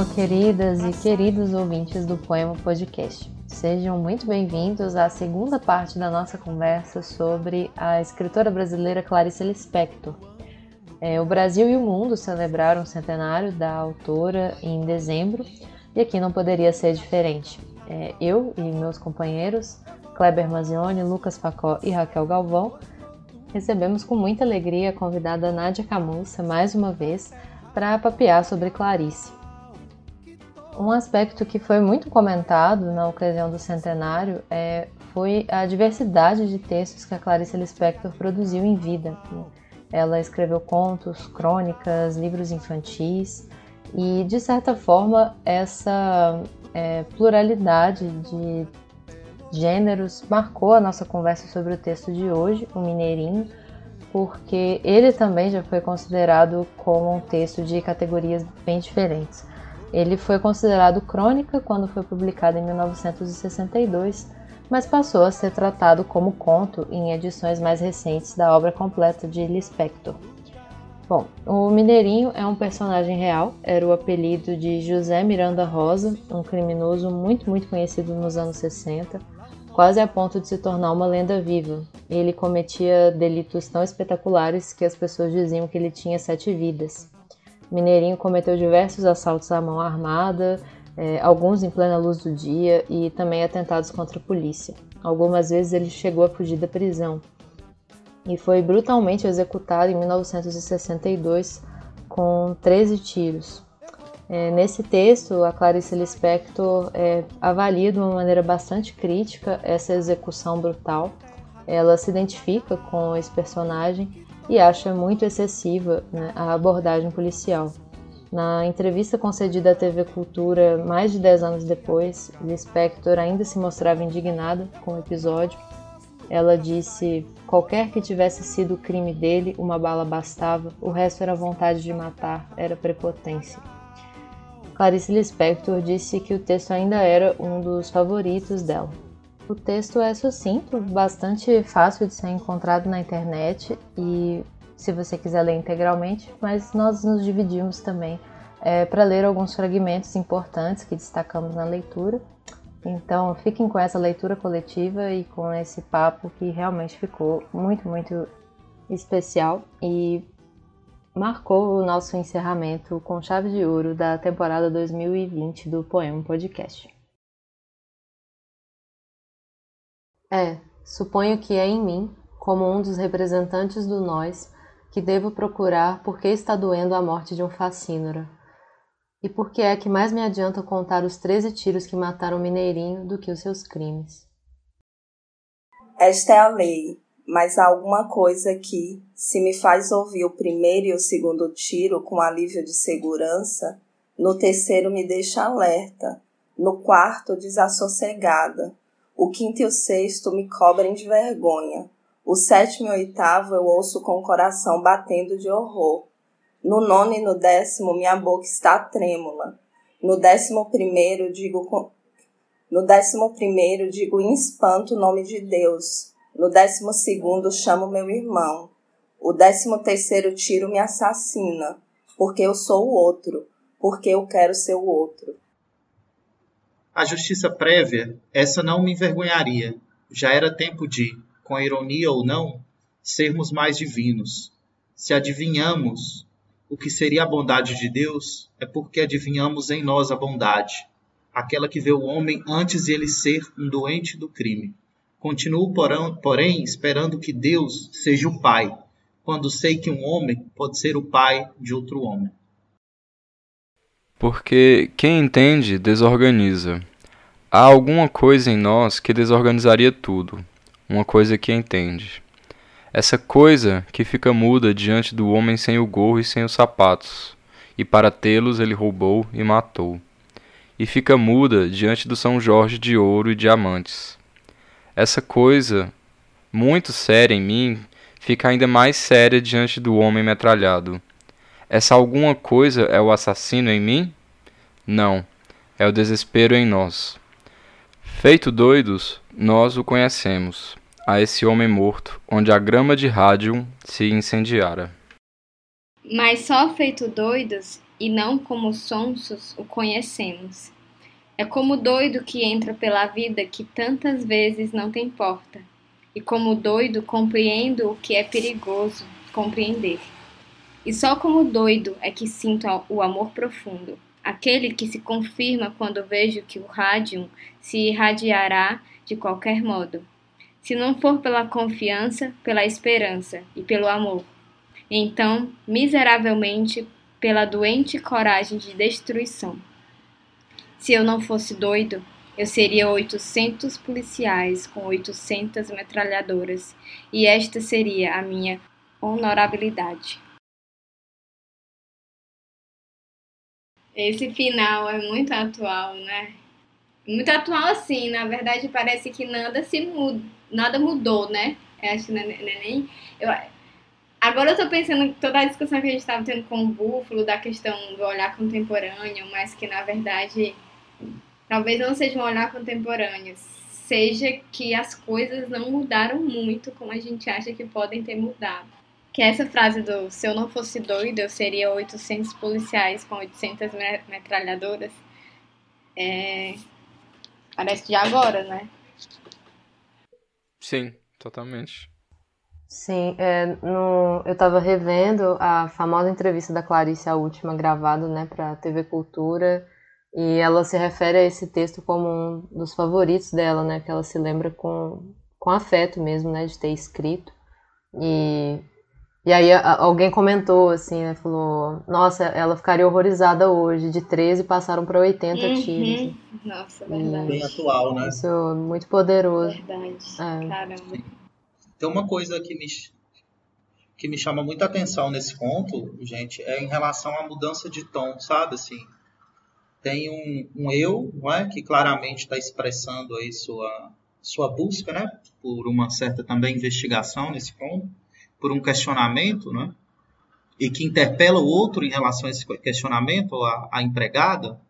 Alô, queridas e queridos ouvintes do Poema Podcast. Sejam muito bem-vindos à segunda parte da nossa conversa sobre a escritora brasileira Clarice Lispector. É, o Brasil e o mundo celebraram o centenário da autora em dezembro e aqui não poderia ser diferente. É, eu e meus companheiros, Kleber Mazioni, Lucas Facó e Raquel Galvão, recebemos com muita alegria a convidada Nádia Camussa mais uma vez para papear sobre Clarice. Um aspecto que foi muito comentado na ocasião do centenário é, foi a diversidade de textos que a Clarice Lispector produziu em vida. Ela escreveu contos, crônicas, livros infantis e, de certa forma, essa é, pluralidade de gêneros marcou a nossa conversa sobre o texto de hoje, o Mineirinho, porque ele também já foi considerado como um texto de categorias bem diferentes. Ele foi considerado crônica quando foi publicado em 1962, mas passou a ser tratado como conto em edições mais recentes da obra completa de Lispector. Bom, o Mineirinho é um personagem real, era o apelido de José Miranda Rosa, um criminoso muito, muito conhecido nos anos 60, quase a ponto de se tornar uma lenda viva. Ele cometia delitos tão espetaculares que as pessoas diziam que ele tinha sete vidas. Mineirinho cometeu diversos assaltos à mão armada, é, alguns em plena luz do dia e também atentados contra a polícia. Algumas vezes ele chegou a fugir da prisão e foi brutalmente executado em 1962 com 13 tiros. É, nesse texto, a Clarice Lispector é, avalia de uma maneira bastante crítica essa execução brutal. Ela se identifica com esse personagem e acha muito excessiva né, a abordagem policial. Na entrevista concedida à TV Cultura mais de 10 anos depois, Lispector ainda se mostrava indignada com o episódio ela disse: qualquer que tivesse sido o crime dele, uma bala bastava, o resto era vontade de matar, era prepotência. Clarice Lispector disse que o texto ainda era um dos favoritos dela. O texto é sucinto, bastante fácil de ser encontrado na internet e se você quiser ler integralmente, mas nós nos dividimos também é, para ler alguns fragmentos importantes que destacamos na leitura então, fiquem com essa leitura coletiva e com esse papo que realmente ficou muito, muito especial e marcou o nosso encerramento com chave de ouro da temporada 2020 do Poema Podcast. É, suponho que é em mim, como um dos representantes do nós, que devo procurar por que está doendo a morte de um facínora e por que é que mais me adianta contar os 13 tiros que mataram o Mineirinho do que os seus crimes? Esta é a lei, mas há alguma coisa que, se me faz ouvir o primeiro e o segundo tiro com alívio de segurança, no terceiro me deixa alerta, no quarto desassossegada, o quinto e o sexto me cobrem de vergonha, o sétimo e oitavo eu ouço com o coração batendo de horror, no nono e no décimo, minha boca está trêmula. No décimo primeiro, digo no décimo primeiro, digo em espanto o nome de Deus. No décimo segundo, chamo meu irmão. O décimo terceiro tiro me assassina, porque eu sou o outro, porque eu quero ser o outro. A justiça prévia, essa não me envergonharia. Já era tempo de, com ironia ou não, sermos mais divinos. Se adivinhamos o que seria a bondade de Deus é porque adivinhamos em nós a bondade, aquela que vê o homem antes de ele ser um doente do crime. Continuo, porém, esperando que Deus seja o Pai, quando sei que um homem pode ser o pai de outro homem. Porque quem entende desorganiza. Há alguma coisa em nós que desorganizaria tudo, uma coisa que entende. Essa coisa que fica muda diante do homem sem o gorro e sem os sapatos, e para tê-los ele roubou e matou. E fica muda diante do São Jorge de ouro e diamantes. Essa coisa, muito séria em mim, fica ainda mais séria diante do homem metralhado. Essa alguma coisa é o assassino em mim? Não, é o desespero em nós. Feito doidos, nós o conhecemos a esse homem morto, onde a grama de rádio se incendiara. Mas só feito doidos e não como sonsos o conhecemos. É como doido que entra pela vida que tantas vezes não tem porta, e como doido compreendo o que é perigoso compreender. E só como doido é que sinto o amor profundo, aquele que se confirma quando vejo que o rádio se irradiará de qualquer modo. Se não for pela confiança, pela esperança e pelo amor. Então, miseravelmente, pela doente coragem de destruição. Se eu não fosse doido, eu seria 800 policiais com 800 metralhadoras, e esta seria a minha honorabilidade. Esse final é muito atual, né? Muito atual assim, na verdade parece que nada se muda, nada mudou, né? Eu acho é, é nem. Eu, agora eu tô pensando toda a discussão que a gente estava tendo com o Búfalo, da questão do olhar contemporâneo, mas que na verdade talvez não seja um olhar contemporâneo, seja que as coisas não mudaram muito como a gente acha que podem ter mudado. Que essa frase do se eu não fosse doido, eu seria 800 policiais com 800 metralhadoras. É... Parece de agora, né? Sim, totalmente. Sim, é, no, eu estava revendo a famosa entrevista da Clarice, a última gravada né, para a TV Cultura, e ela se refere a esse texto como um dos favoritos dela, né, que ela se lembra com, com afeto mesmo, né, de ter escrito. E e aí alguém comentou assim, né? Falou, nossa, ela ficaria horrorizada hoje. De 13 passaram para 80 uhum. tiros. Nossa, verdade. Bem atual, né? Isso é muito poderoso. Verdade. É. Caramba. Tem uma coisa que me, que me chama muita atenção nesse ponto, gente, é em relação à mudança de tom, sabe? Assim, tem um, um eu, não é? Que claramente está expressando aí sua, sua busca, né? Por uma certa também investigação nesse ponto por um questionamento, né? e que interpela o outro em relação a esse questionamento, a, a empregada,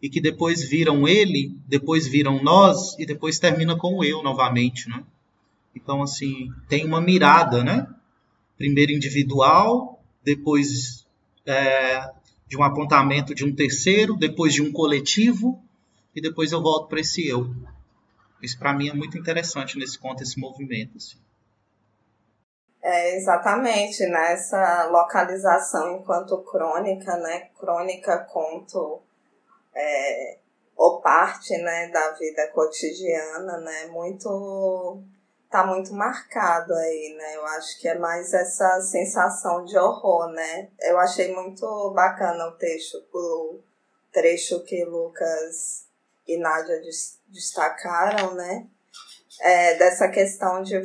e que depois viram ele, depois viram nós, e depois termina com o eu novamente. Né? Então, assim, tem uma mirada, né? Primeiro individual, depois é, de um apontamento de um terceiro, depois de um coletivo, e depois eu volto para esse eu. Isso para mim é muito interessante nesse conto, esse movimento. Assim. É, exatamente, nessa localização enquanto crônica, né? Crônica, conto, é, ou parte, né, da vida cotidiana, né? Muito tá muito marcado aí, né? Eu acho que é mais essa sensação de horror, né? Eu achei muito bacana o texto, o trecho que Lucas e Nádia destacaram, né? É, dessa questão de,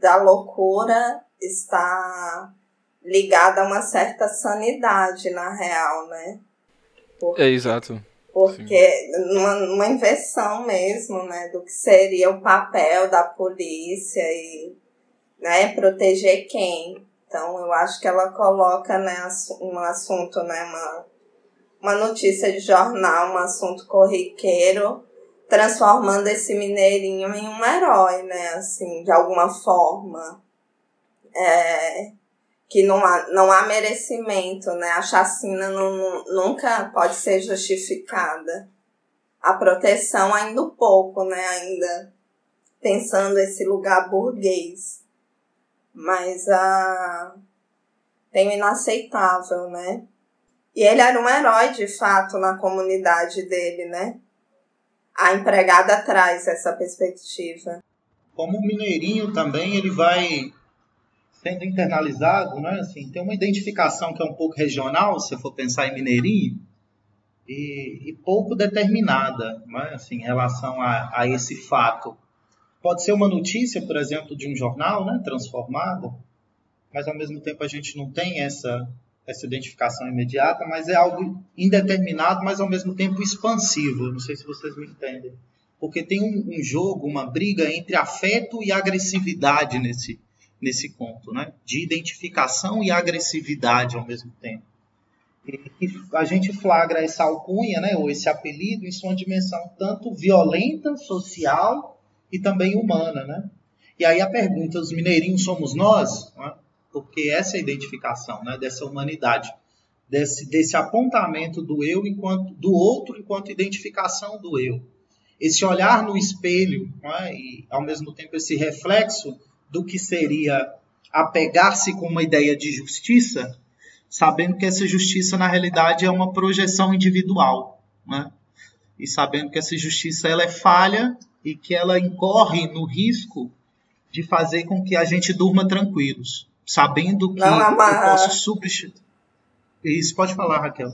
da loucura está ligada a uma certa sanidade, na real, né? Porque, é, exato. Porque numa, numa inversão mesmo, né, do que seria o papel da polícia e, né, proteger quem. Então, eu acho que ela coloca, né, um assunto, né, uma, uma notícia de jornal, um assunto corriqueiro, transformando esse mineirinho em um herói, né, assim, de alguma forma é, que não há, não há merecimento, né? A chacina não, nunca pode ser justificada. A proteção ainda um pouco, né? Ainda pensando esse lugar burguês. Mas a tem o inaceitável, né? E ele era um herói de fato na comunidade dele, né? A empregada traz essa perspectiva. Como o mineirinho também, ele vai sendo internalizado, né? Assim, tem uma identificação que é um pouco regional, se for pensar em Mineirinho, e, e pouco determinada, né? assim, em relação a, a, esse fato. Pode ser uma notícia, por exemplo, de um jornal, né? Transformada, mas ao mesmo tempo a gente não tem essa essa identificação imediata, mas é algo indeterminado, mas ao mesmo tempo expansivo. Não sei se vocês me entendem. Porque tem um, um jogo, uma briga entre afeto e agressividade nesse, nesse conto, né? de identificação e agressividade ao mesmo tempo. E a gente flagra essa alcunha, né, ou esse apelido, em sua dimensão tanto violenta, social e também humana. Né? E aí a pergunta, os mineirinhos somos nós? Né? Porque essa é a identificação né, dessa humanidade. desse, desse apontamento do eu enquanto do outro enquanto identificação do eu. Esse olhar no espelho é? e, ao mesmo tempo, esse reflexo do que seria apegar-se com uma ideia de justiça, sabendo que essa justiça, na realidade, é uma projeção individual. É? E sabendo que essa justiça ela é falha e que ela incorre no risco de fazer com que a gente durma tranquilos, sabendo que Não, eu posso substituir. Isso, pode falar, Raquel.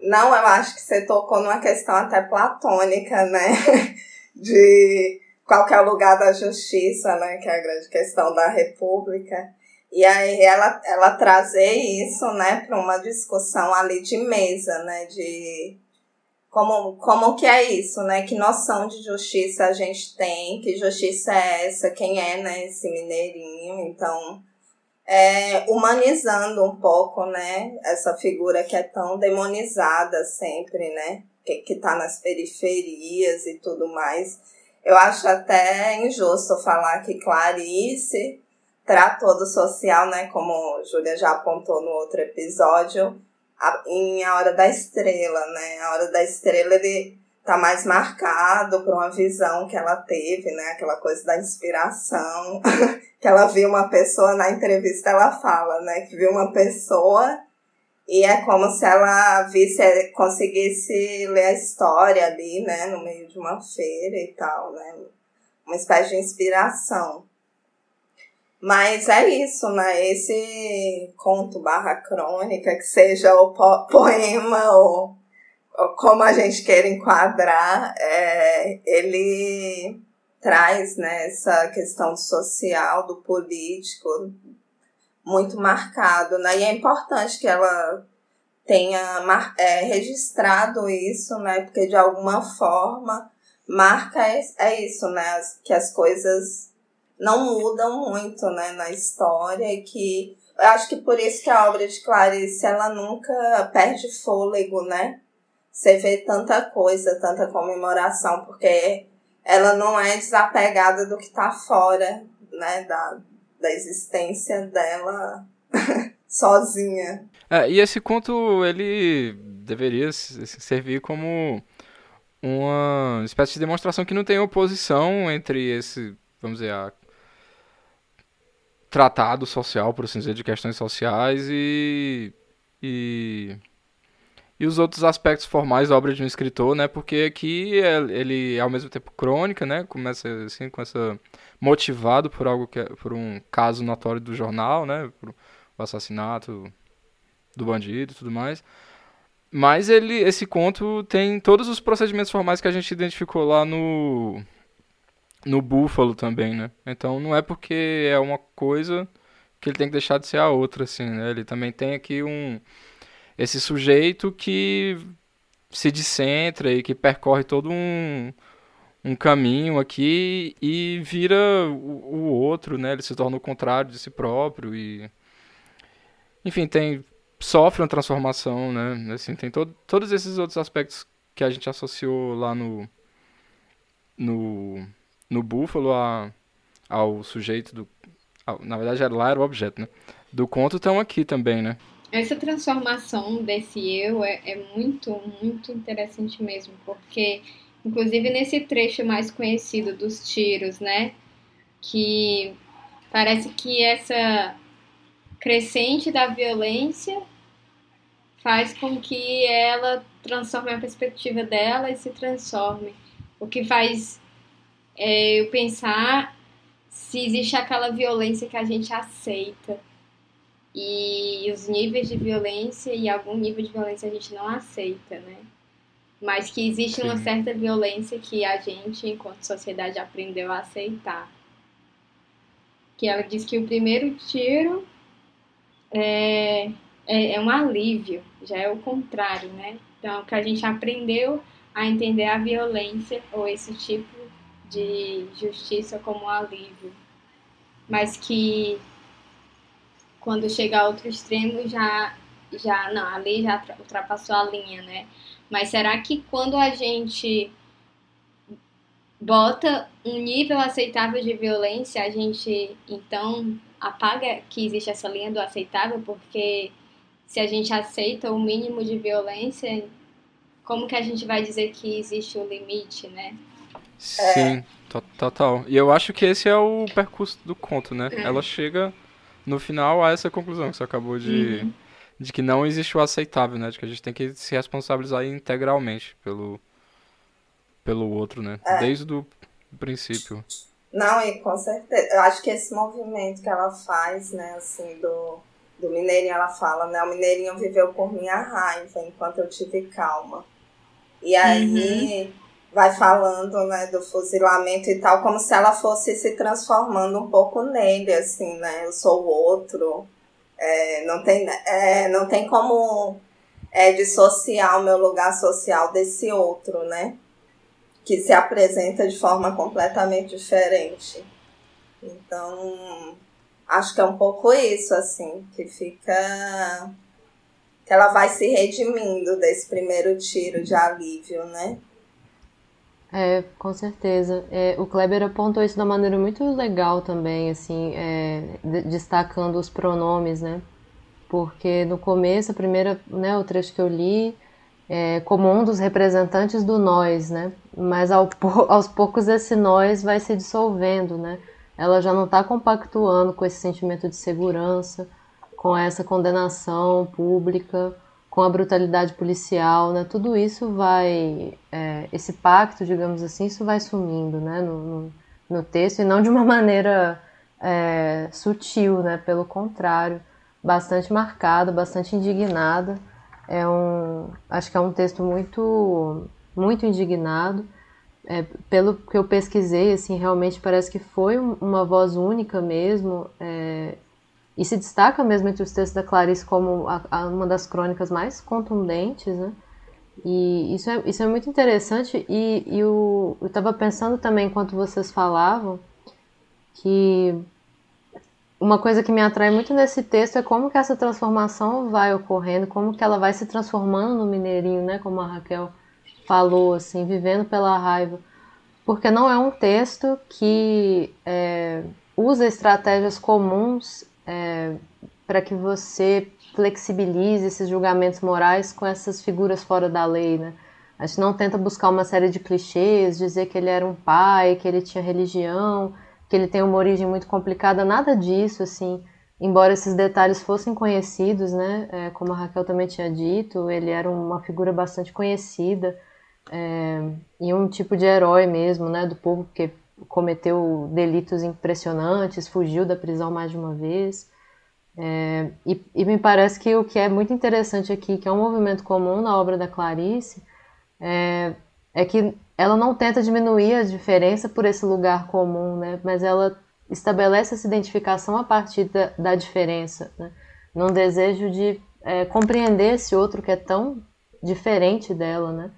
Não, eu acho que você tocou numa questão até platônica, né? De qual que é o lugar da justiça, né? Que é a grande questão da república. E aí ela, ela trazer isso, né, para uma discussão ali de mesa, né? De como, como que é isso, né? Que noção de justiça a gente tem, que justiça é essa, quem é, né, esse mineirinho, então é, humanizando um pouco, né, essa figura que é tão demonizada sempre, né, que, que tá nas periferias e tudo mais. Eu acho até injusto falar que Clarice tratou do social, né, como Júlia já apontou no outro episódio, a, em A Hora da Estrela, né? A Hora da Estrela ele tá mais marcado por uma visão que ela teve, né? Aquela coisa da inspiração, que ela viu uma pessoa na entrevista, ela fala, né? Que viu uma pessoa e é como se ela visse, conseguisse ler a história ali, né? No meio de uma feira e tal, né? Uma espécie de inspiração. Mas é isso, né? Esse conto barra crônica, que seja o po poema ou, ou, como a gente queira enquadrar, é, ele traz né, essa questão social, do político, muito marcado, né? E é importante que ela tenha é, registrado isso, né? Porque de alguma forma marca é, é isso, né? Que as coisas não mudam muito, né, na história e que eu acho que por isso que a obra de Clarice ela nunca perde fôlego, né? Você vê tanta coisa, tanta comemoração, porque ela não é desapegada do que está fora, né, da, da existência dela sozinha. É, e esse conto ele deveria servir como uma espécie de demonstração que não tem oposição entre esse, vamos dizer, a tratado social, por assim dizer, de questões sociais e, e, e os outros aspectos formais da obra de um escritor, né? Porque aqui é, ele é ao mesmo tempo crônica, né? Começa assim com essa motivado por algo que é, por um caso notório do jornal, né? Por o assassinato do bandido e tudo mais. Mas ele, esse conto tem todos os procedimentos formais que a gente identificou lá no no Búfalo também, né? Então não é porque é uma coisa que ele tem que deixar de ser a outra, assim, né? Ele também tem aqui um esse sujeito que se descentra e que percorre todo um, um caminho aqui e vira o, o outro, né? Ele se torna o contrário de si próprio e enfim, tem sofre uma transformação, né? Assim, tem todo, todos esses outros aspectos que a gente associou lá no no no búfalo a, ao sujeito do. Na verdade, lá era o objeto, né? Do conto estão aqui também, né? Essa transformação desse eu é, é muito, muito interessante mesmo, porque, inclusive nesse trecho mais conhecido dos tiros, né? Que parece que essa crescente da violência faz com que ela transforme a perspectiva dela e se transforme. O que faz é eu pensar se existe aquela violência que a gente aceita e os níveis de violência e algum nível de violência a gente não aceita, né? Mas que existe Sim. uma certa violência que a gente, enquanto sociedade, aprendeu a aceitar. Que ela diz que o primeiro tiro é, é, é um alívio, já é o contrário, né? Então, que a gente aprendeu a entender a violência ou esse tipo de justiça como alívio, mas que quando chega a outro extremo já já não, ali já ultrapassou a linha, né? Mas será que quando a gente bota um nível aceitável de violência, a gente então apaga que existe essa linha do aceitável, porque se a gente aceita o mínimo de violência, como que a gente vai dizer que existe o um limite, né? Sim, total. E eu acho que esse é o percurso do conto, né? É. Ela chega no final a essa conclusão que você acabou de, uhum. de que não existe o aceitável, né? De que a gente tem que se responsabilizar integralmente pelo, pelo outro, né? É. Desde o princípio. Não, e com certeza. Eu acho que esse movimento que ela faz, né, assim, do, do Mineirinho, ela fala, né? O Mineirinho viveu por minha raiva enquanto eu tive calma. E aí uhum. Vai falando, né, do fuzilamento e tal, como se ela fosse se transformando um pouco nele, assim, né? Eu sou o outro. É, não, tem, é, não tem como é, dissociar o meu lugar social desse outro, né? Que se apresenta de forma completamente diferente. Então, acho que é um pouco isso, assim, que fica que ela vai se redimindo desse primeiro tiro de alívio, né? É, com certeza. É, o Kleber apontou isso de uma maneira muito legal também, assim, é, de, destacando os pronomes, né? Porque no começo, a primeira, né, o trecho que eu li, é como um dos representantes do nós, né? Mas ao, aos poucos esse nós vai se dissolvendo, né? Ela já não está compactuando com esse sentimento de segurança, com essa condenação pública, com a brutalidade policial, né? Tudo isso vai, é, esse pacto, digamos assim, isso vai sumindo, né? No, no, no texto e não de uma maneira é, sutil, né? Pelo contrário, bastante marcada, bastante indignada. É um, acho que é um texto muito, muito indignado. É, pelo que eu pesquisei, assim, realmente parece que foi uma voz única mesmo. É, e se destaca mesmo entre os textos da Clarice como a, a, uma das crônicas mais contundentes, né? E isso é, isso é muito interessante. E, e o, eu estava pensando também, enquanto vocês falavam, que uma coisa que me atrai muito nesse texto é como que essa transformação vai ocorrendo, como que ela vai se transformando no mineirinho, né? Como a Raquel falou, assim, vivendo pela raiva. Porque não é um texto que é, usa estratégias comuns é, para que você flexibilize esses julgamentos morais com essas figuras fora da lei, né? A gente não tenta buscar uma série de clichês, dizer que ele era um pai, que ele tinha religião, que ele tem uma origem muito complicada, nada disso, assim. Embora esses detalhes fossem conhecidos, né? É, como a Raquel também tinha dito, ele era uma figura bastante conhecida é, e um tipo de herói mesmo, né? Do povo, porque cometeu delitos impressionantes, fugiu da prisão mais de uma vez. É, e, e, me parece que o que é muito interessante aqui, que é um movimento comum na obra da Clarice, é, é que ela não tenta diminuir a diferença por esse lugar comum, né? mas ela estabelece essa identificação a partir da, da diferença, né? num desejo de é, compreender esse outro que é tão diferente dela, né?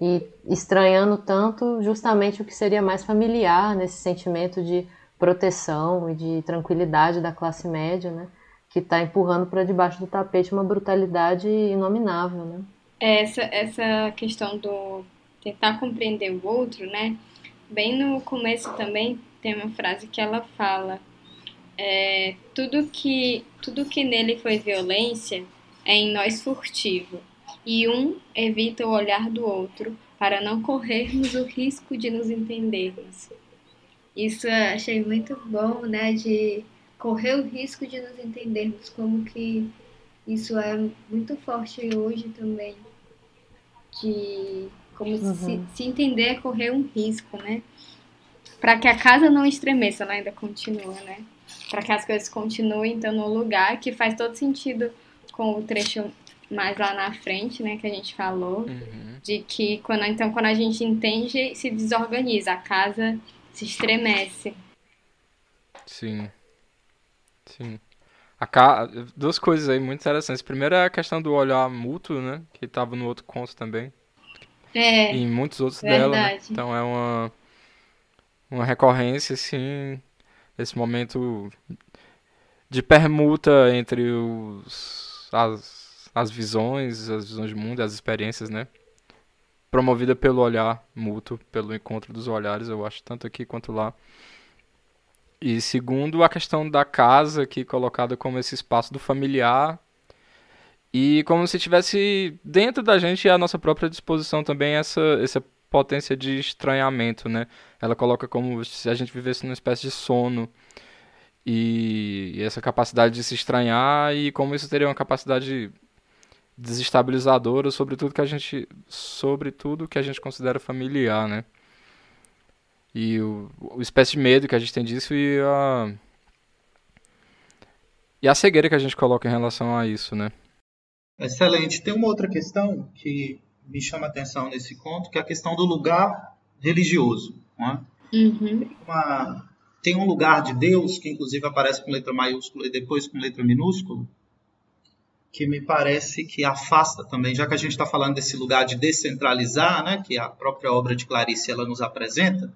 E estranhando tanto justamente o que seria mais familiar nesse sentimento de proteção e de tranquilidade da classe média, né? Que está empurrando para debaixo do tapete uma brutalidade inominável, né? Essa, essa questão do tentar compreender o outro, né? Bem no começo também tem uma frase que ela fala é, tudo que tudo que nele foi violência é em nós furtivo e um evita o olhar do outro para não corrermos o risco de nos entendermos. Isso eu achei muito bom, né, de correr o risco de nos entendermos, como que isso é muito forte hoje também, de como uhum. se, se entender é correr um risco, né? Para que a casa não estremeça, ela ainda continua, né? Para que as coisas continuem então no lugar que faz todo sentido com o trecho mais lá na frente, né, que a gente falou, uhum. de que quando então quando a gente entende, se desorganiza, a casa se estremece. Sim. Sim. Ca... Duas coisas aí muito interessantes. Primeiro é a questão do olhar mútuo, né, que estava no outro conto também. É. E em muitos outros verdade. dela, né? Então é uma uma recorrência assim, esse momento de permuta entre os as as visões, as visões de mundo, as experiências, né? Promovida pelo olhar mútuo, pelo encontro dos olhares, eu acho, tanto aqui quanto lá. E segundo, a questão da casa aqui colocada como esse espaço do familiar E como se tivesse dentro da gente a nossa própria disposição também essa, essa potência de estranhamento, né? Ela coloca como se a gente vivesse numa espécie de sono. E, e essa capacidade de se estranhar e como isso teria uma capacidade desestabilizadora sobre tudo que a gente sobre tudo que a gente considera familiar, né? E o, o espécie de medo que a gente tem disso e a e a cegueira que a gente coloca em relação a isso, né? Excelente. Tem uma outra questão que me chama a atenção nesse conto, que é a questão do lugar religioso. Né? Uhum. Uma, tem um lugar de Deus, que inclusive aparece com letra maiúscula e depois com letra minúscula, que me parece que afasta também, já que a gente está falando desse lugar de descentralizar, né, que a própria obra de Clarice ela nos apresenta,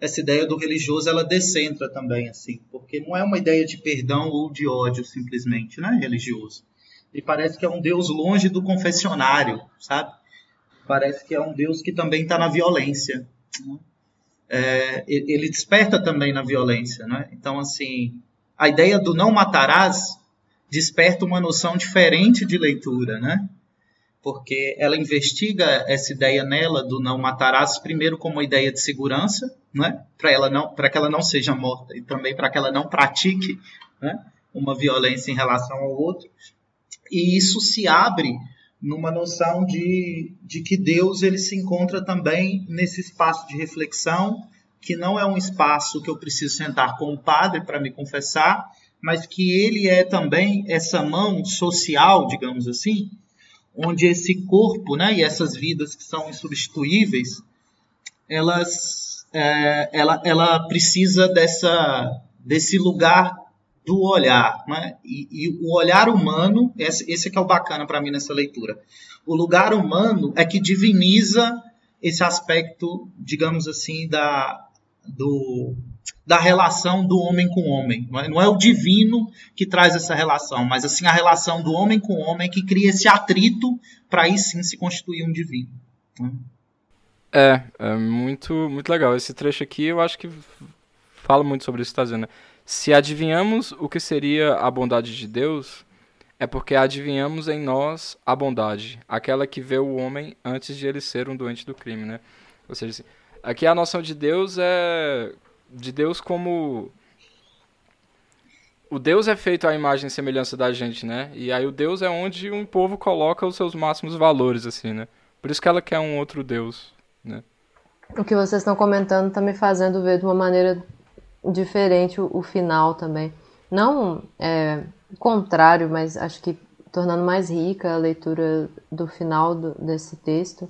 essa ideia do religioso ela descentra também, assim, porque não é uma ideia de perdão ou de ódio simplesmente, né, religioso. E parece que é um Deus longe do confessionário, sabe? Parece que é um Deus que também está na violência. Né? É, ele desperta também na violência, né? Então, assim, a ideia do não matarás desperta uma noção diferente de leitura, né? Porque ela investiga essa ideia nela do não matarás primeiro como uma ideia de segurança, né? Para ela não, para que ela não seja morta e também para que ela não pratique, né? Uma violência em relação ao outro. E isso se abre numa noção de, de que Deus ele se encontra também nesse espaço de reflexão, que não é um espaço que eu preciso sentar com o padre para me confessar, mas que ele é também essa mão social, digamos assim, onde esse corpo né, e essas vidas que são insubstituíveis, elas, é, ela, ela precisa dessa, desse lugar do olhar. Né? E, e, o olhar humano, esse, esse que é o bacana para mim nessa leitura. O lugar humano é que diviniza esse aspecto, digamos assim, da, do, da relação do homem com o homem. Não é, não é o divino que traz essa relação, mas assim a relação do homem com o homem que cria esse atrito para aí sim se constituir um divino. Né? É, é muito, muito legal. Esse trecho aqui eu acho que fala muito sobre isso que está dizendo. Né? Se adivinhamos o que seria a bondade de Deus, é porque adivinhamos em nós a bondade, aquela que vê o homem antes de ele ser um doente do crime, né? Ou seja, assim, aqui a noção de Deus é de Deus como o Deus é feito à imagem e semelhança da gente, né? E aí o Deus é onde um povo coloca os seus máximos valores, assim, né? Por isso que ela quer um outro Deus, né? O que vocês estão comentando está me fazendo ver de uma maneira diferente o, o final também. Não é, contrário, mas acho que tornando mais rica a leitura do final do, desse texto,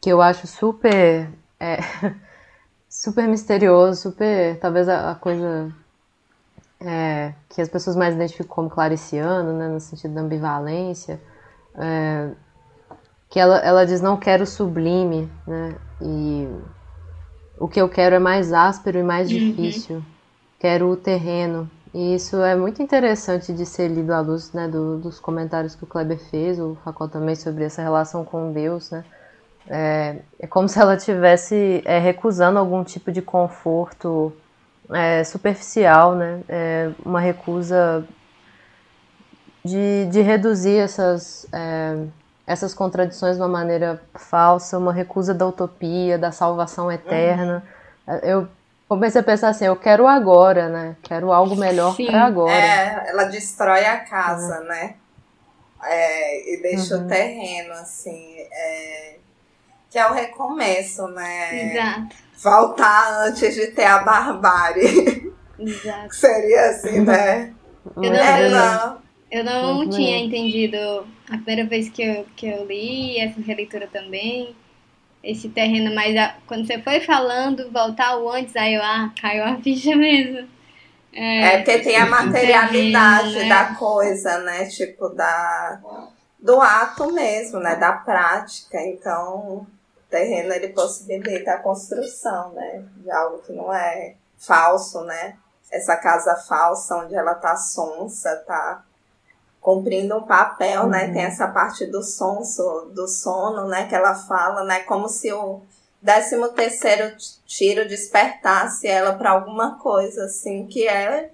que eu acho super é, super misterioso, super talvez a, a coisa é, que as pessoas mais identificam como clariciano, né, no sentido da ambivalência, é, que ela, ela diz não quero sublime, né, e o que eu quero é mais áspero e mais uhum. difícil. Quero o terreno. E isso é muito interessante de ser lido à luz né, do, dos comentários que o Kleber fez, o Facol também, sobre essa relação com Deus. Né? É, é como se ela estivesse é, recusando algum tipo de conforto é, superficial, né? É, uma recusa de, de reduzir essas é, essas contradições de uma maneira falsa, uma recusa da utopia, da salvação eterna. Uhum. Eu comecei a pensar assim, eu quero agora, né? Quero algo melhor para agora. É, ela destrói a casa, uhum. né? É, e deixa uhum. o terreno, assim. É, que é o recomeço, né? Exato. Voltar antes de ter a barbárie. Exato. Seria assim, né? Eu não, é, não. Eu não Muito tinha entendido a primeira vez que eu, que eu li, essa releitura também, esse terreno, mas a, quando você foi falando, voltar o antes, aí eu, ah, caiu a ficha mesmo. É, é porque tem a materialidade terreno, né? da coisa, né? Tipo, da, do ato mesmo, né? Da prática. Então, terreno, ele possibilita a construção, né? De algo que não é falso, né? Essa casa falsa, onde ela tá sonsa, tá cumprindo um papel, uhum. né? Tem essa parte do sonso, do sono, né? Que ela fala, né? Como se o décimo terceiro tiro despertasse ela para alguma coisa, assim, que é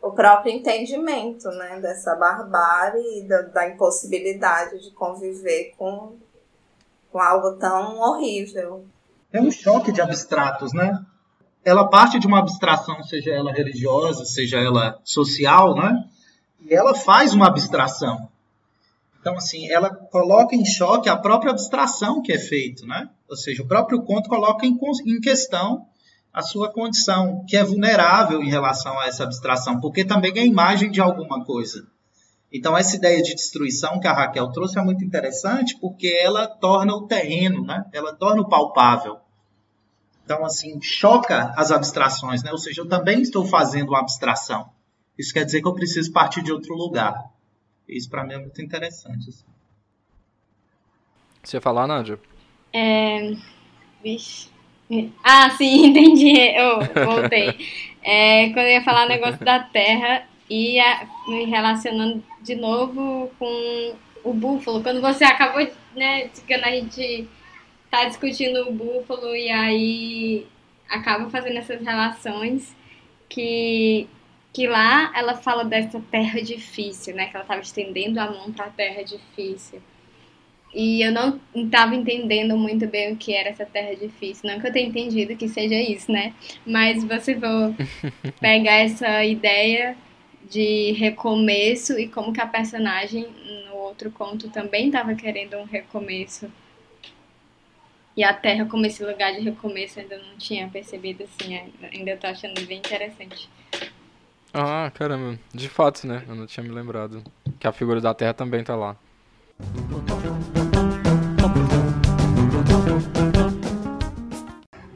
o próprio entendimento né, dessa barbárie e da, da impossibilidade de conviver com, com algo tão horrível. É um choque de abstratos, né? Ela parte de uma abstração, seja ela religiosa, seja ela social, né? E ela faz uma abstração. Então, assim, ela coloca em choque a própria abstração que é feito, né? Ou seja, o próprio conto coloca em questão a sua condição, que é vulnerável em relação a essa abstração, porque também é imagem de alguma coisa. Então, essa ideia de destruição que a Raquel trouxe é muito interessante, porque ela torna o terreno, né? ela torna o palpável. Então, assim, choca as abstrações, né? ou seja, eu também estou fazendo uma abstração. Isso quer dizer que eu preciso partir de outro lugar. Isso, para mim, é muito interessante. Assim. Você ia falar, Nádia? É... Vixe. Ah, sim, entendi. Eu voltei. É, quando eu ia falar o negócio da terra e me relacionando de novo com o búfalo. Quando você acabou, né, quando a gente tá discutindo o búfalo e aí acaba fazendo essas relações que que lá ela fala dessa terra difícil, né, que ela estava estendendo a mão para a terra difícil. E eu não estava entendendo muito bem o que era essa terra difícil. Não que eu tenha entendido que seja isso, né? Mas você vai pegar essa ideia de recomeço e como que a personagem no outro conto também estava querendo um recomeço. E a Terra como esse lugar de recomeço ainda não tinha percebido assim, ainda estou achando bem interessante. Ah, caramba, de fato, né? Eu não tinha me lembrado que a figura da Terra também tá lá.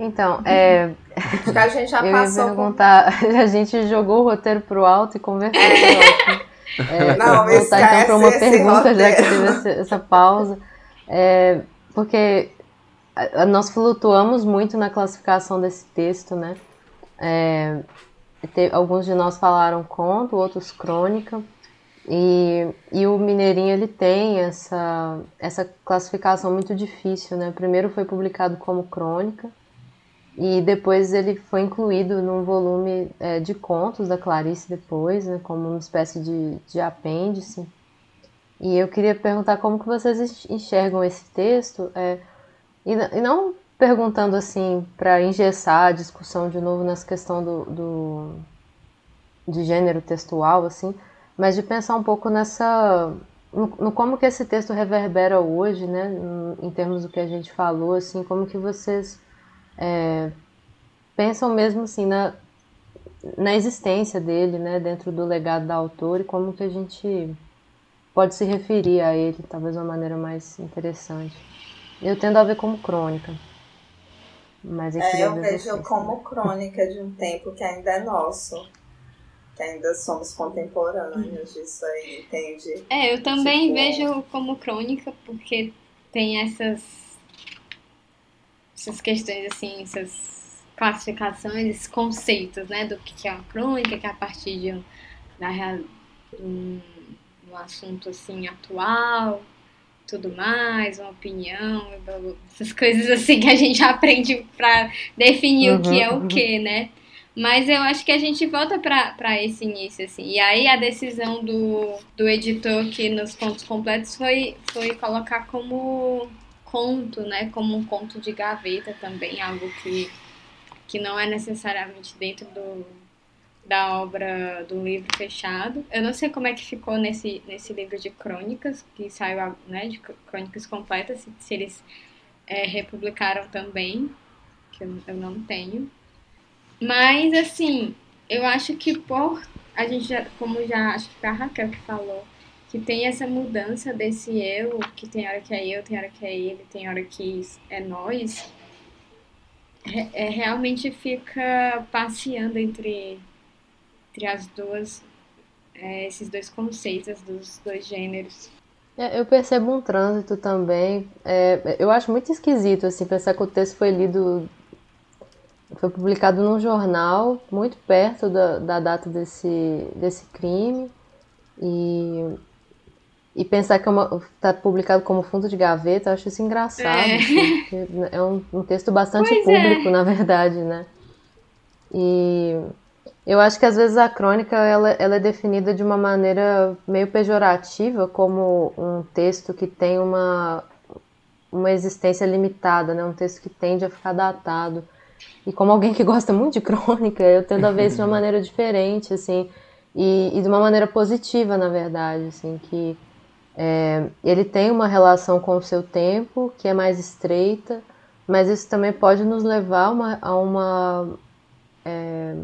Então, é. Acho que a gente já eu passou. Ia perguntar, por... a gente jogou o roteiro pro alto e conversou é, Não, vou voltar então para uma pergunta, roteiro. já que teve essa, pausa. É, porque nós flutuamos muito na classificação desse texto, né? É, alguns de nós falaram conto, outros crônica. E, e o Mineirinho ele tem essa, essa classificação muito difícil, né? Primeiro foi publicado como crônica e depois ele foi incluído num volume é, de contos da Clarice depois, né? Como uma espécie de, de apêndice. E eu queria perguntar como que vocês enxergam esse texto é, e, e não perguntando assim para engessar a discussão de novo nessa questão do, do de gênero textual assim mas de pensar um pouco nessa no, no, como que esse texto reverbera hoje, né, em termos do que a gente falou, assim, como que vocês é, pensam mesmo assim na, na existência dele, né, dentro do legado da autora e como que a gente pode se referir a ele, talvez de uma maneira mais interessante. Eu tendo a ver como crônica. Mas eu, é, eu vejo como crônica de um tempo que ainda é nosso que ainda somos contemporâneos disso aí, entende? É, eu também tipo... vejo como crônica, porque tem essas, essas questões, assim, essas classificações, esses conceitos, né, do que é uma crônica, que é a partir de um, da, um, um assunto, assim, atual, tudo mais, uma opinião, essas coisas assim que a gente aprende para definir uhum, o que é o uhum. que, né? Mas eu acho que a gente volta para esse início, assim. E aí a decisão do, do editor que nos contos completos foi, foi colocar como conto, né? Como um conto de gaveta também, algo que, que não é necessariamente dentro do, da obra do livro fechado. Eu não sei como é que ficou nesse, nesse livro de crônicas, que saiu, né, de crônicas completas, se, se eles é, republicaram também, que eu, eu não tenho. Mas, assim, eu acho que por. A gente já, como já acho que foi a Raquel que falou, que tem essa mudança desse eu, que tem hora que é eu, tem hora que é ele, tem hora que é nós, é, realmente fica passeando entre, entre as duas, é, esses dois conceitos dos dois gêneros. É, eu percebo um trânsito também. É, eu acho muito esquisito assim pensar que o texto foi lido foi publicado num jornal muito perto da, da data desse, desse crime e, e pensar que está é publicado como fundo de gaveta, eu acho isso engraçado. É, assim, é um, um, texto bastante pois é. público, é. na verdade, né? E, Eu acho que às vezes a crônica ela, ela é definida de uma maneira meio pejorativa como um texto que tem uma, uma existência limitada, né? um texto que tende a ficar datado. E como alguém que gosta muito de crônica, eu tendo a ver isso de uma maneira diferente, assim, e, e de uma maneira positiva, na verdade, assim, que é, ele tem uma relação com o seu tempo que é mais estreita, mas isso também pode nos levar uma, a uma é,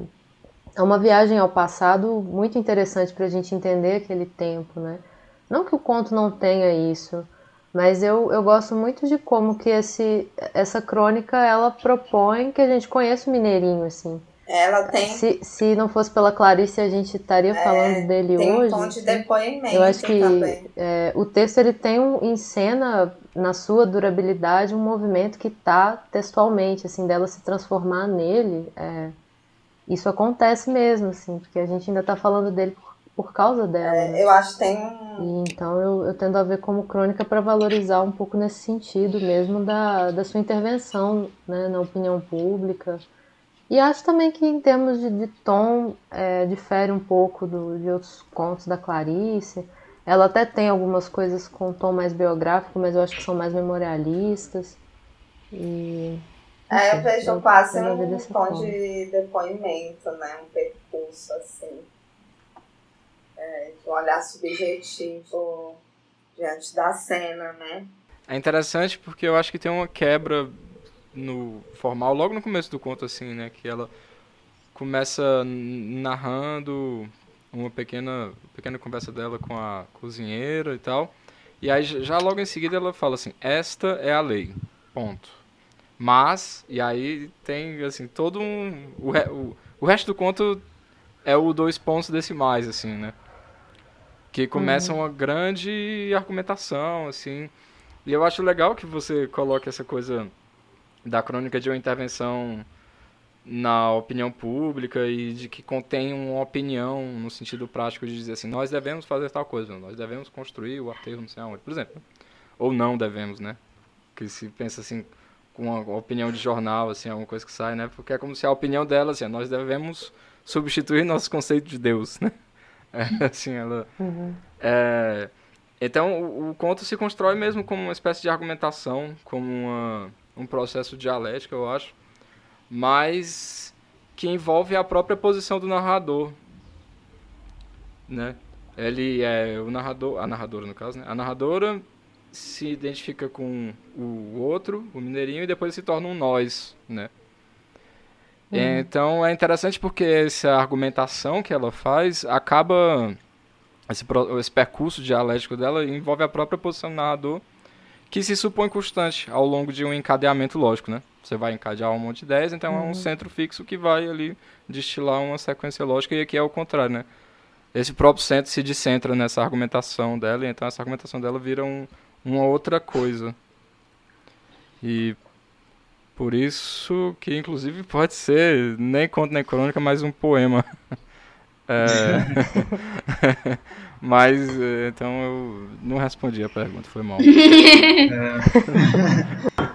é uma viagem ao passado muito interessante para a gente entender aquele tempo, né? Não que o conto não tenha isso, mas eu, eu gosto muito de como que esse, essa crônica ela propõe que a gente conheça o Mineirinho, assim. Ela tem. Se, se não fosse pela Clarice, a gente estaria é, falando dele tem hoje. Tem um tom de depoimento. Eu acho que é, o texto ele tem um, em cena, na sua durabilidade, um movimento que está textualmente, assim, dela se transformar nele. É, isso acontece mesmo, assim, porque a gente ainda está falando dele por, por causa dela. É, né? Eu acho que tem um. E, então eu, eu tendo a ver como crônica para valorizar um pouco nesse sentido mesmo da, da sua intervenção né, na opinião pública. E acho também que em termos de, de tom é, difere um pouco do, de outros contos da Clarice. Ela até tem algumas coisas com tom mais biográfico, mas eu acho que são mais memorialistas. E é, eu vejo quase um tom de depoimento, né? Um percurso, assim. É, um olhar subjetivo diante da cena, né? É interessante porque eu acho que tem uma quebra no formal logo no começo do conto, assim, né? Que ela começa narrando uma pequena, pequena conversa dela com a cozinheira e tal. E aí já logo em seguida ela fala assim, esta é a lei. Ponto. Mas, e aí tem, assim, todo um. O, o, o resto do conto é o dois pontos decimais, assim, né? Que começa uhum. uma grande argumentação, assim. E eu acho legal que você coloque essa coisa da crônica de uma intervenção na opinião pública e de que contém uma opinião no sentido prático de dizer assim, nós devemos fazer tal coisa, nós devemos construir o aterro não sei aonde, por exemplo. Ou não devemos, né? Que se pensa assim, com uma opinião de jornal, assim, alguma coisa que sai, né? Porque é como se a opinião dela, assim, nós devemos substituir nosso conceito de Deus, né? É, assim, ela... Uhum. É, então, o, o, conto se constrói mesmo como uma espécie de argumentação, como uma, um processo dialético, eu acho, mas que envolve a própria posição do narrador, né? Ele é o narrador, a narradora no caso, né? A narradora se identifica com o outro, o mineirinho, e depois se torna um nós, né? Uhum. Então é interessante porque essa argumentação que ela faz acaba esse, esse percurso dialético dela envolve a própria posição do narrador que se supõe constante ao longo de um encadeamento lógico, né? Você vai encadear um monte de ideias, então uhum. é um uhum. centro fixo que vai ali destilar uma sequência lógica e aqui é o contrário, né? Esse próprio centro se descentra nessa argumentação dela, e então essa argumentação dela vira um, uma outra coisa. E por isso que inclusive pode ser nem conto nem crônica, mas um poema. É... mas então eu não respondi a pergunta, foi mal.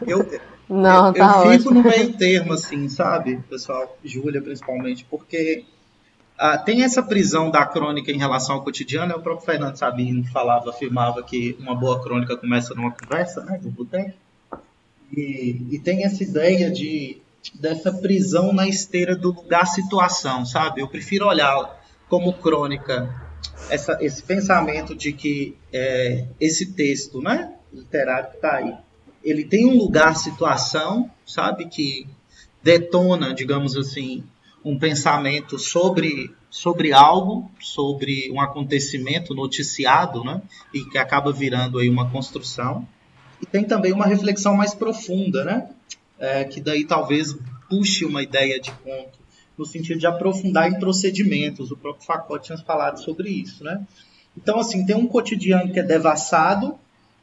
É... eu, não, eu, tá eu fico no meio termo, assim, sabe, pessoal, Júlia principalmente, porque ah, tem essa prisão da crônica em relação ao cotidiano. O próprio Fernando Sabino falava, afirmava que uma boa crônica começa numa conversa, né, do boteco. E, e tem essa ideia de dessa prisão na esteira do lugar-situação, sabe? Eu prefiro olhar como crônica essa, esse pensamento de que é, esse texto, né, literário que está aí, ele tem um lugar-situação, sabe, que detona, digamos assim, um pensamento sobre, sobre algo, sobre um acontecimento noticiado, né? E que acaba virando aí uma construção. E tem também uma reflexão mais profunda, né? É, que daí talvez puxe uma ideia de conto, no sentido de aprofundar em procedimentos. O próprio Facot tinha falado sobre isso, né? Então, assim, tem um cotidiano que é devassado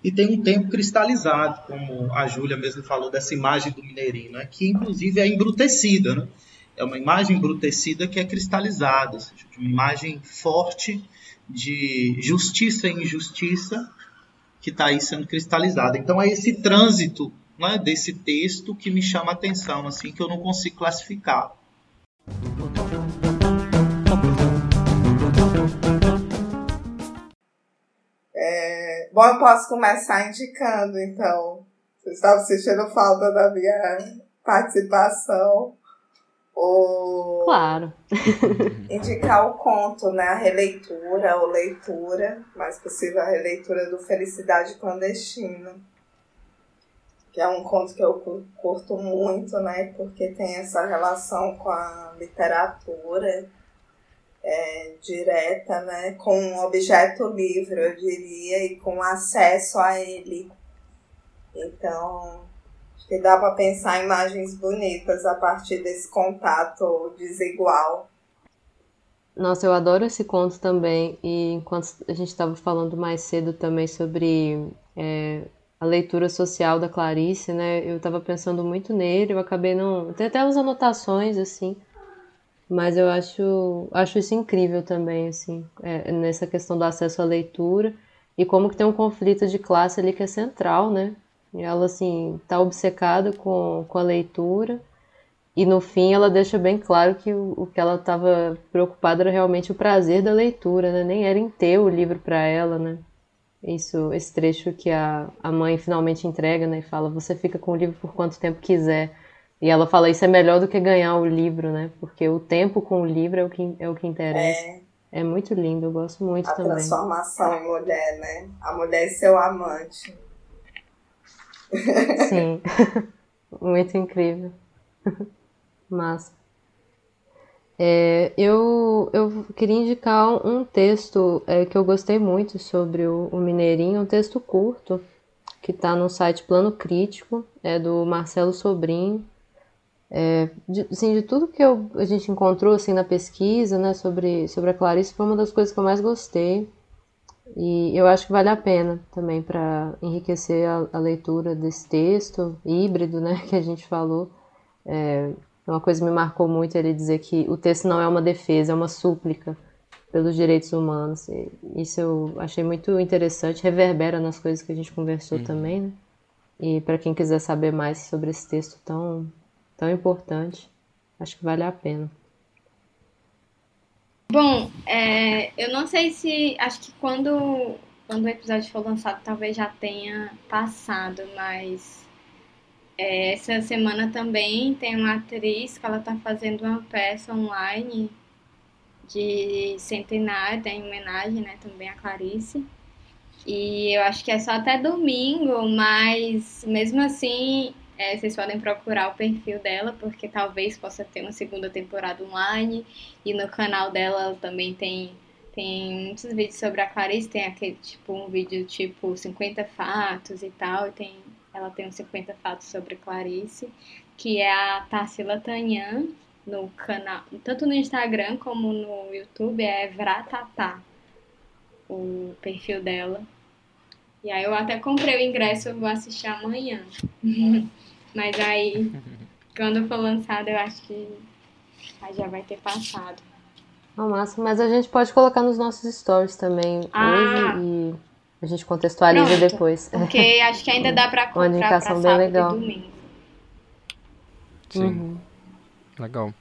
e tem um tempo cristalizado, como a Júlia mesmo falou dessa imagem do mineirinho, né? Que inclusive é embrutecida, né? é uma imagem embrutecida que é cristalizada, ou seja, uma imagem forte de justiça e injustiça que está aí sendo cristalizada. Então é esse trânsito né, desse texto que me chama a atenção, assim, que eu não consigo classificar. É, bom, eu posso começar indicando, então. Vocês estavam sentindo falta da minha participação. Ou... Claro. indicar o conto, né? A releitura ou leitura, mais possível a releitura do Felicidade Clandestina que é um conto que eu cu- curto muito, né? Porque tem essa relação com a literatura é, direta, né? Com um objeto livre, eu diria, e com acesso a ele. Então, acho que dá para pensar imagens bonitas a partir desse contato desigual. Nossa, eu adoro esse conto também. E enquanto a gente estava falando mais cedo também sobre é, a leitura social da Clarice, né? Eu estava pensando muito nele. Eu acabei não. Tem até umas anotações assim. Mas eu acho, acho isso incrível também, assim, é, nessa questão do acesso à leitura e como que tem um conflito de classe ali que é central, né? E ela, assim, tá obcecada com, com a leitura e no fim ela deixa bem claro que o, o que ela estava preocupada era realmente o prazer da leitura, né? Nem era em ter o livro para ela, né? Isso, esse trecho que a, a mãe finalmente entrega, né? E fala, você fica com o livro por quanto tempo quiser. E ela fala, isso é melhor do que ganhar o livro, né? Porque o tempo com o livro é o que, é o que interessa. É É muito lindo, eu gosto muito a também. transformação em mulher, né? A mulher e seu amante. Sim, muito incrível. Massa. É, eu, eu queria indicar um texto é, que eu gostei muito sobre o, o Mineirinho, um texto curto, que está no site Plano Crítico, é do Marcelo Sobrinho. É, de, assim, de tudo que eu, a gente encontrou assim, na pesquisa né, sobre, sobre a Clarice, foi uma das coisas que eu mais gostei. E eu acho que vale a pena também para enriquecer a, a leitura desse texto híbrido, né, que a gente falou. É, uma coisa que me marcou muito ele dizer que o texto não é uma defesa, é uma súplica pelos direitos humanos. E isso eu achei muito interessante, reverbera nas coisas que a gente conversou também, né? E para quem quiser saber mais sobre esse texto tão, tão importante, acho que vale a pena. Bom, é, eu não sei se. Acho que quando, quando o episódio for lançado, talvez já tenha passado, mas é, essa semana também tem uma atriz que ela tá fazendo uma peça online de centenário, tem homenagem, né, também a Clarice. E eu acho que é só até domingo, mas mesmo assim, é, vocês podem procurar o perfil dela, porque talvez possa ter uma segunda temporada online. E no canal dela ela também tem, tem muitos vídeos sobre a Clarice, tem aquele tipo um vídeo tipo 50 fatos e tal, e tem, ela tem uns 50 fatos sobre Clarice, que é a Tarsila Tanhan, no canal, tanto no Instagram como no YouTube, é Vratatá, o perfil dela. E aí eu até comprei o ingresso, eu vou assistir amanhã. Mas aí, quando for lançado, eu acho que aí já vai ter passado. Ah, massa, mas a gente pode colocar nos nossos stories também Ah. hoje e a gente contextualiza Pronto. depois. Porque acho que ainda dá pra Uma comprar pra indicação bem legal. e domingo. Sim. Uhum. Legal.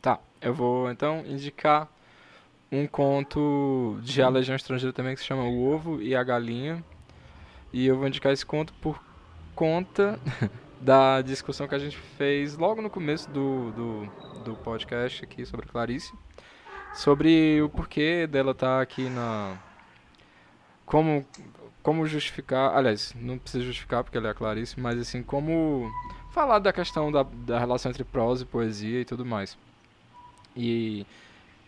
Tá, eu vou então indicar um conto de A Legião Estrangeira também que se chama O Ovo e a Galinha. E eu vou indicar esse conto por conta da discussão que a gente fez logo no começo do, do, do podcast aqui sobre a Clarice. Sobre o porquê dela estar aqui na. Como, como justificar. Aliás, não precisa justificar porque ela é Clarice, mas assim, como falar da questão da, da relação entre prosa e poesia e tudo mais. E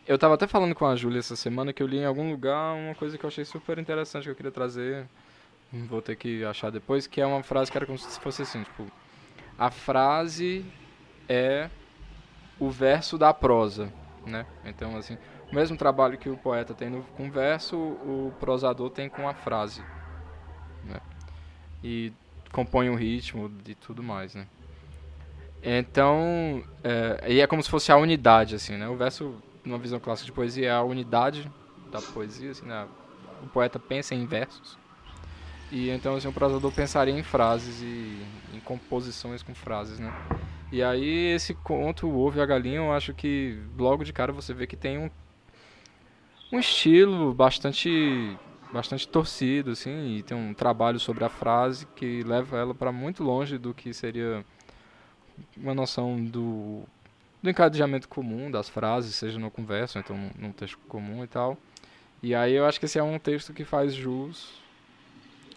eu tava até falando com a Júlia essa semana que eu li em algum lugar uma coisa que eu achei super interessante que eu queria trazer. Vou ter que achar depois, que é uma frase que era como se fosse assim, tipo, a frase é o verso da prosa, né? Então, assim, o mesmo trabalho que o poeta tem no, com verso, o prosador tem com a frase, né? E compõe o ritmo e tudo mais, né? Então, é, e é como se fosse a unidade, assim, né? O verso, numa visão clássica de poesia, é a unidade da poesia, assim, né? O poeta pensa em versos. E então, assim, o prosador pensaria em frases e em composições com frases, né? E aí, esse conto, o Ovo e a Galinha, eu acho que logo de cara você vê que tem um, um estilo bastante bastante torcido, assim, e tem um trabalho sobre a frase que leva ela para muito longe do que seria uma noção do, do encadeamento comum das frases, seja no conversa, então num texto comum e tal. E aí eu acho que esse é um texto que faz jus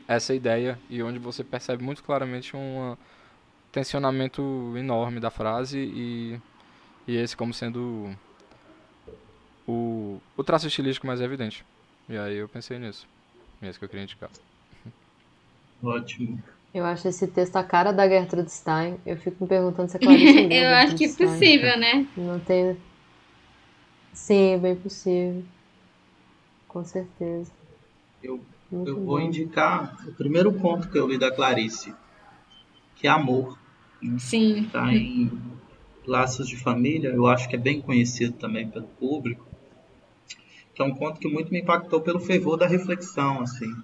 essa ideia e onde você percebe muito claramente um tensionamento enorme da frase e, e esse como sendo o, o traço estilístico mais evidente. E aí eu pensei nisso. É isso que eu queria indicar. Ótimo. Eu acho esse texto a cara da Gertrude Stein. Eu fico me perguntando se é Clarice Eu acho que é possível, né? Não tem... Sim, é bem possível. Com certeza. Eu, eu vou indicar o primeiro ponto que eu li da Clarice, que é amor. Né? Sim. Está em Laços de Família, eu acho que é bem conhecido também pelo público que é um conto que muito me impactou pelo fervor da reflexão, assim.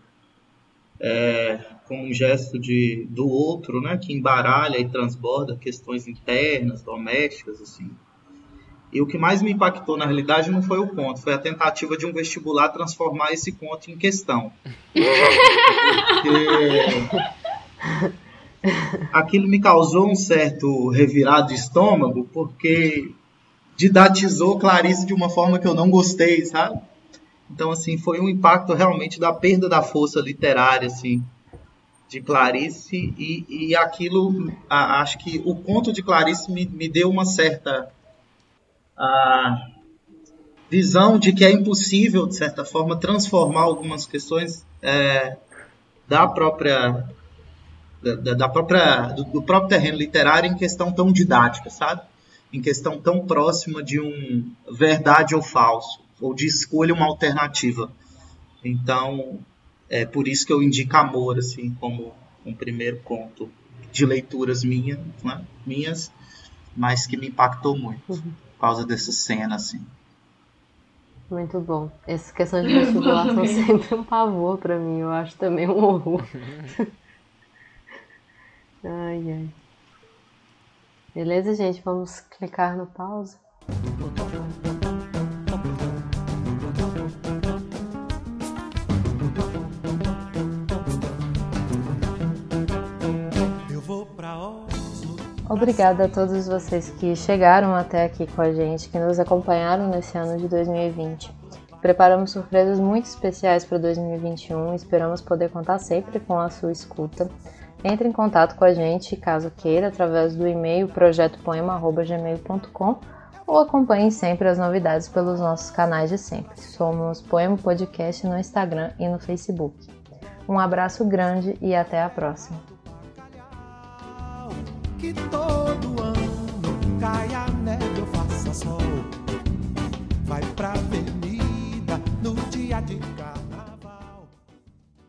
É, como um gesto de, do outro, né, que embaralha e transborda questões internas, domésticas, assim. E o que mais me impactou, na realidade, não foi o conto, foi a tentativa de um vestibular transformar esse conto em questão. Porque aquilo me causou um certo revirado de estômago, porque didatizou Clarice de uma forma que eu não gostei, sabe? Então, assim, foi um impacto realmente da perda da força literária, assim, de Clarice. E, e aquilo, a, acho que o conto de Clarice me, me deu uma certa a, visão de que é impossível, de certa forma, transformar algumas questões é, da própria da, da própria do, do, próprio terreno literário em questão tão didática, sabe? Em questão tão próxima de um verdade ou falso, ou de escolha uma alternativa. Então, é por isso que eu indico Amor, assim, como um primeiro ponto de leituras minha, né? minhas, mas que me impactou muito uhum. por causa dessa cena, assim. Muito bom. Essa questão de vestibular são sempre um pavor para mim, eu acho também um horror. ai, ai. Beleza, gente? Vamos clicar no pause. Obrigada a todos vocês que chegaram até aqui com a gente, que nos acompanharam nesse ano de 2020. Preparamos surpresas muito especiais para 2021 e esperamos poder contar sempre com a sua escuta. Entre em contato com a gente, caso queira, através do e-mail projetopoema.gmail.com ou acompanhe sempre as novidades pelos nossos canais de sempre. Somos Poema Podcast no Instagram e no Facebook. Um abraço grande e até a próxima. Que todo ano caia neve ou faça sol, vai pra avenida no dia de casa.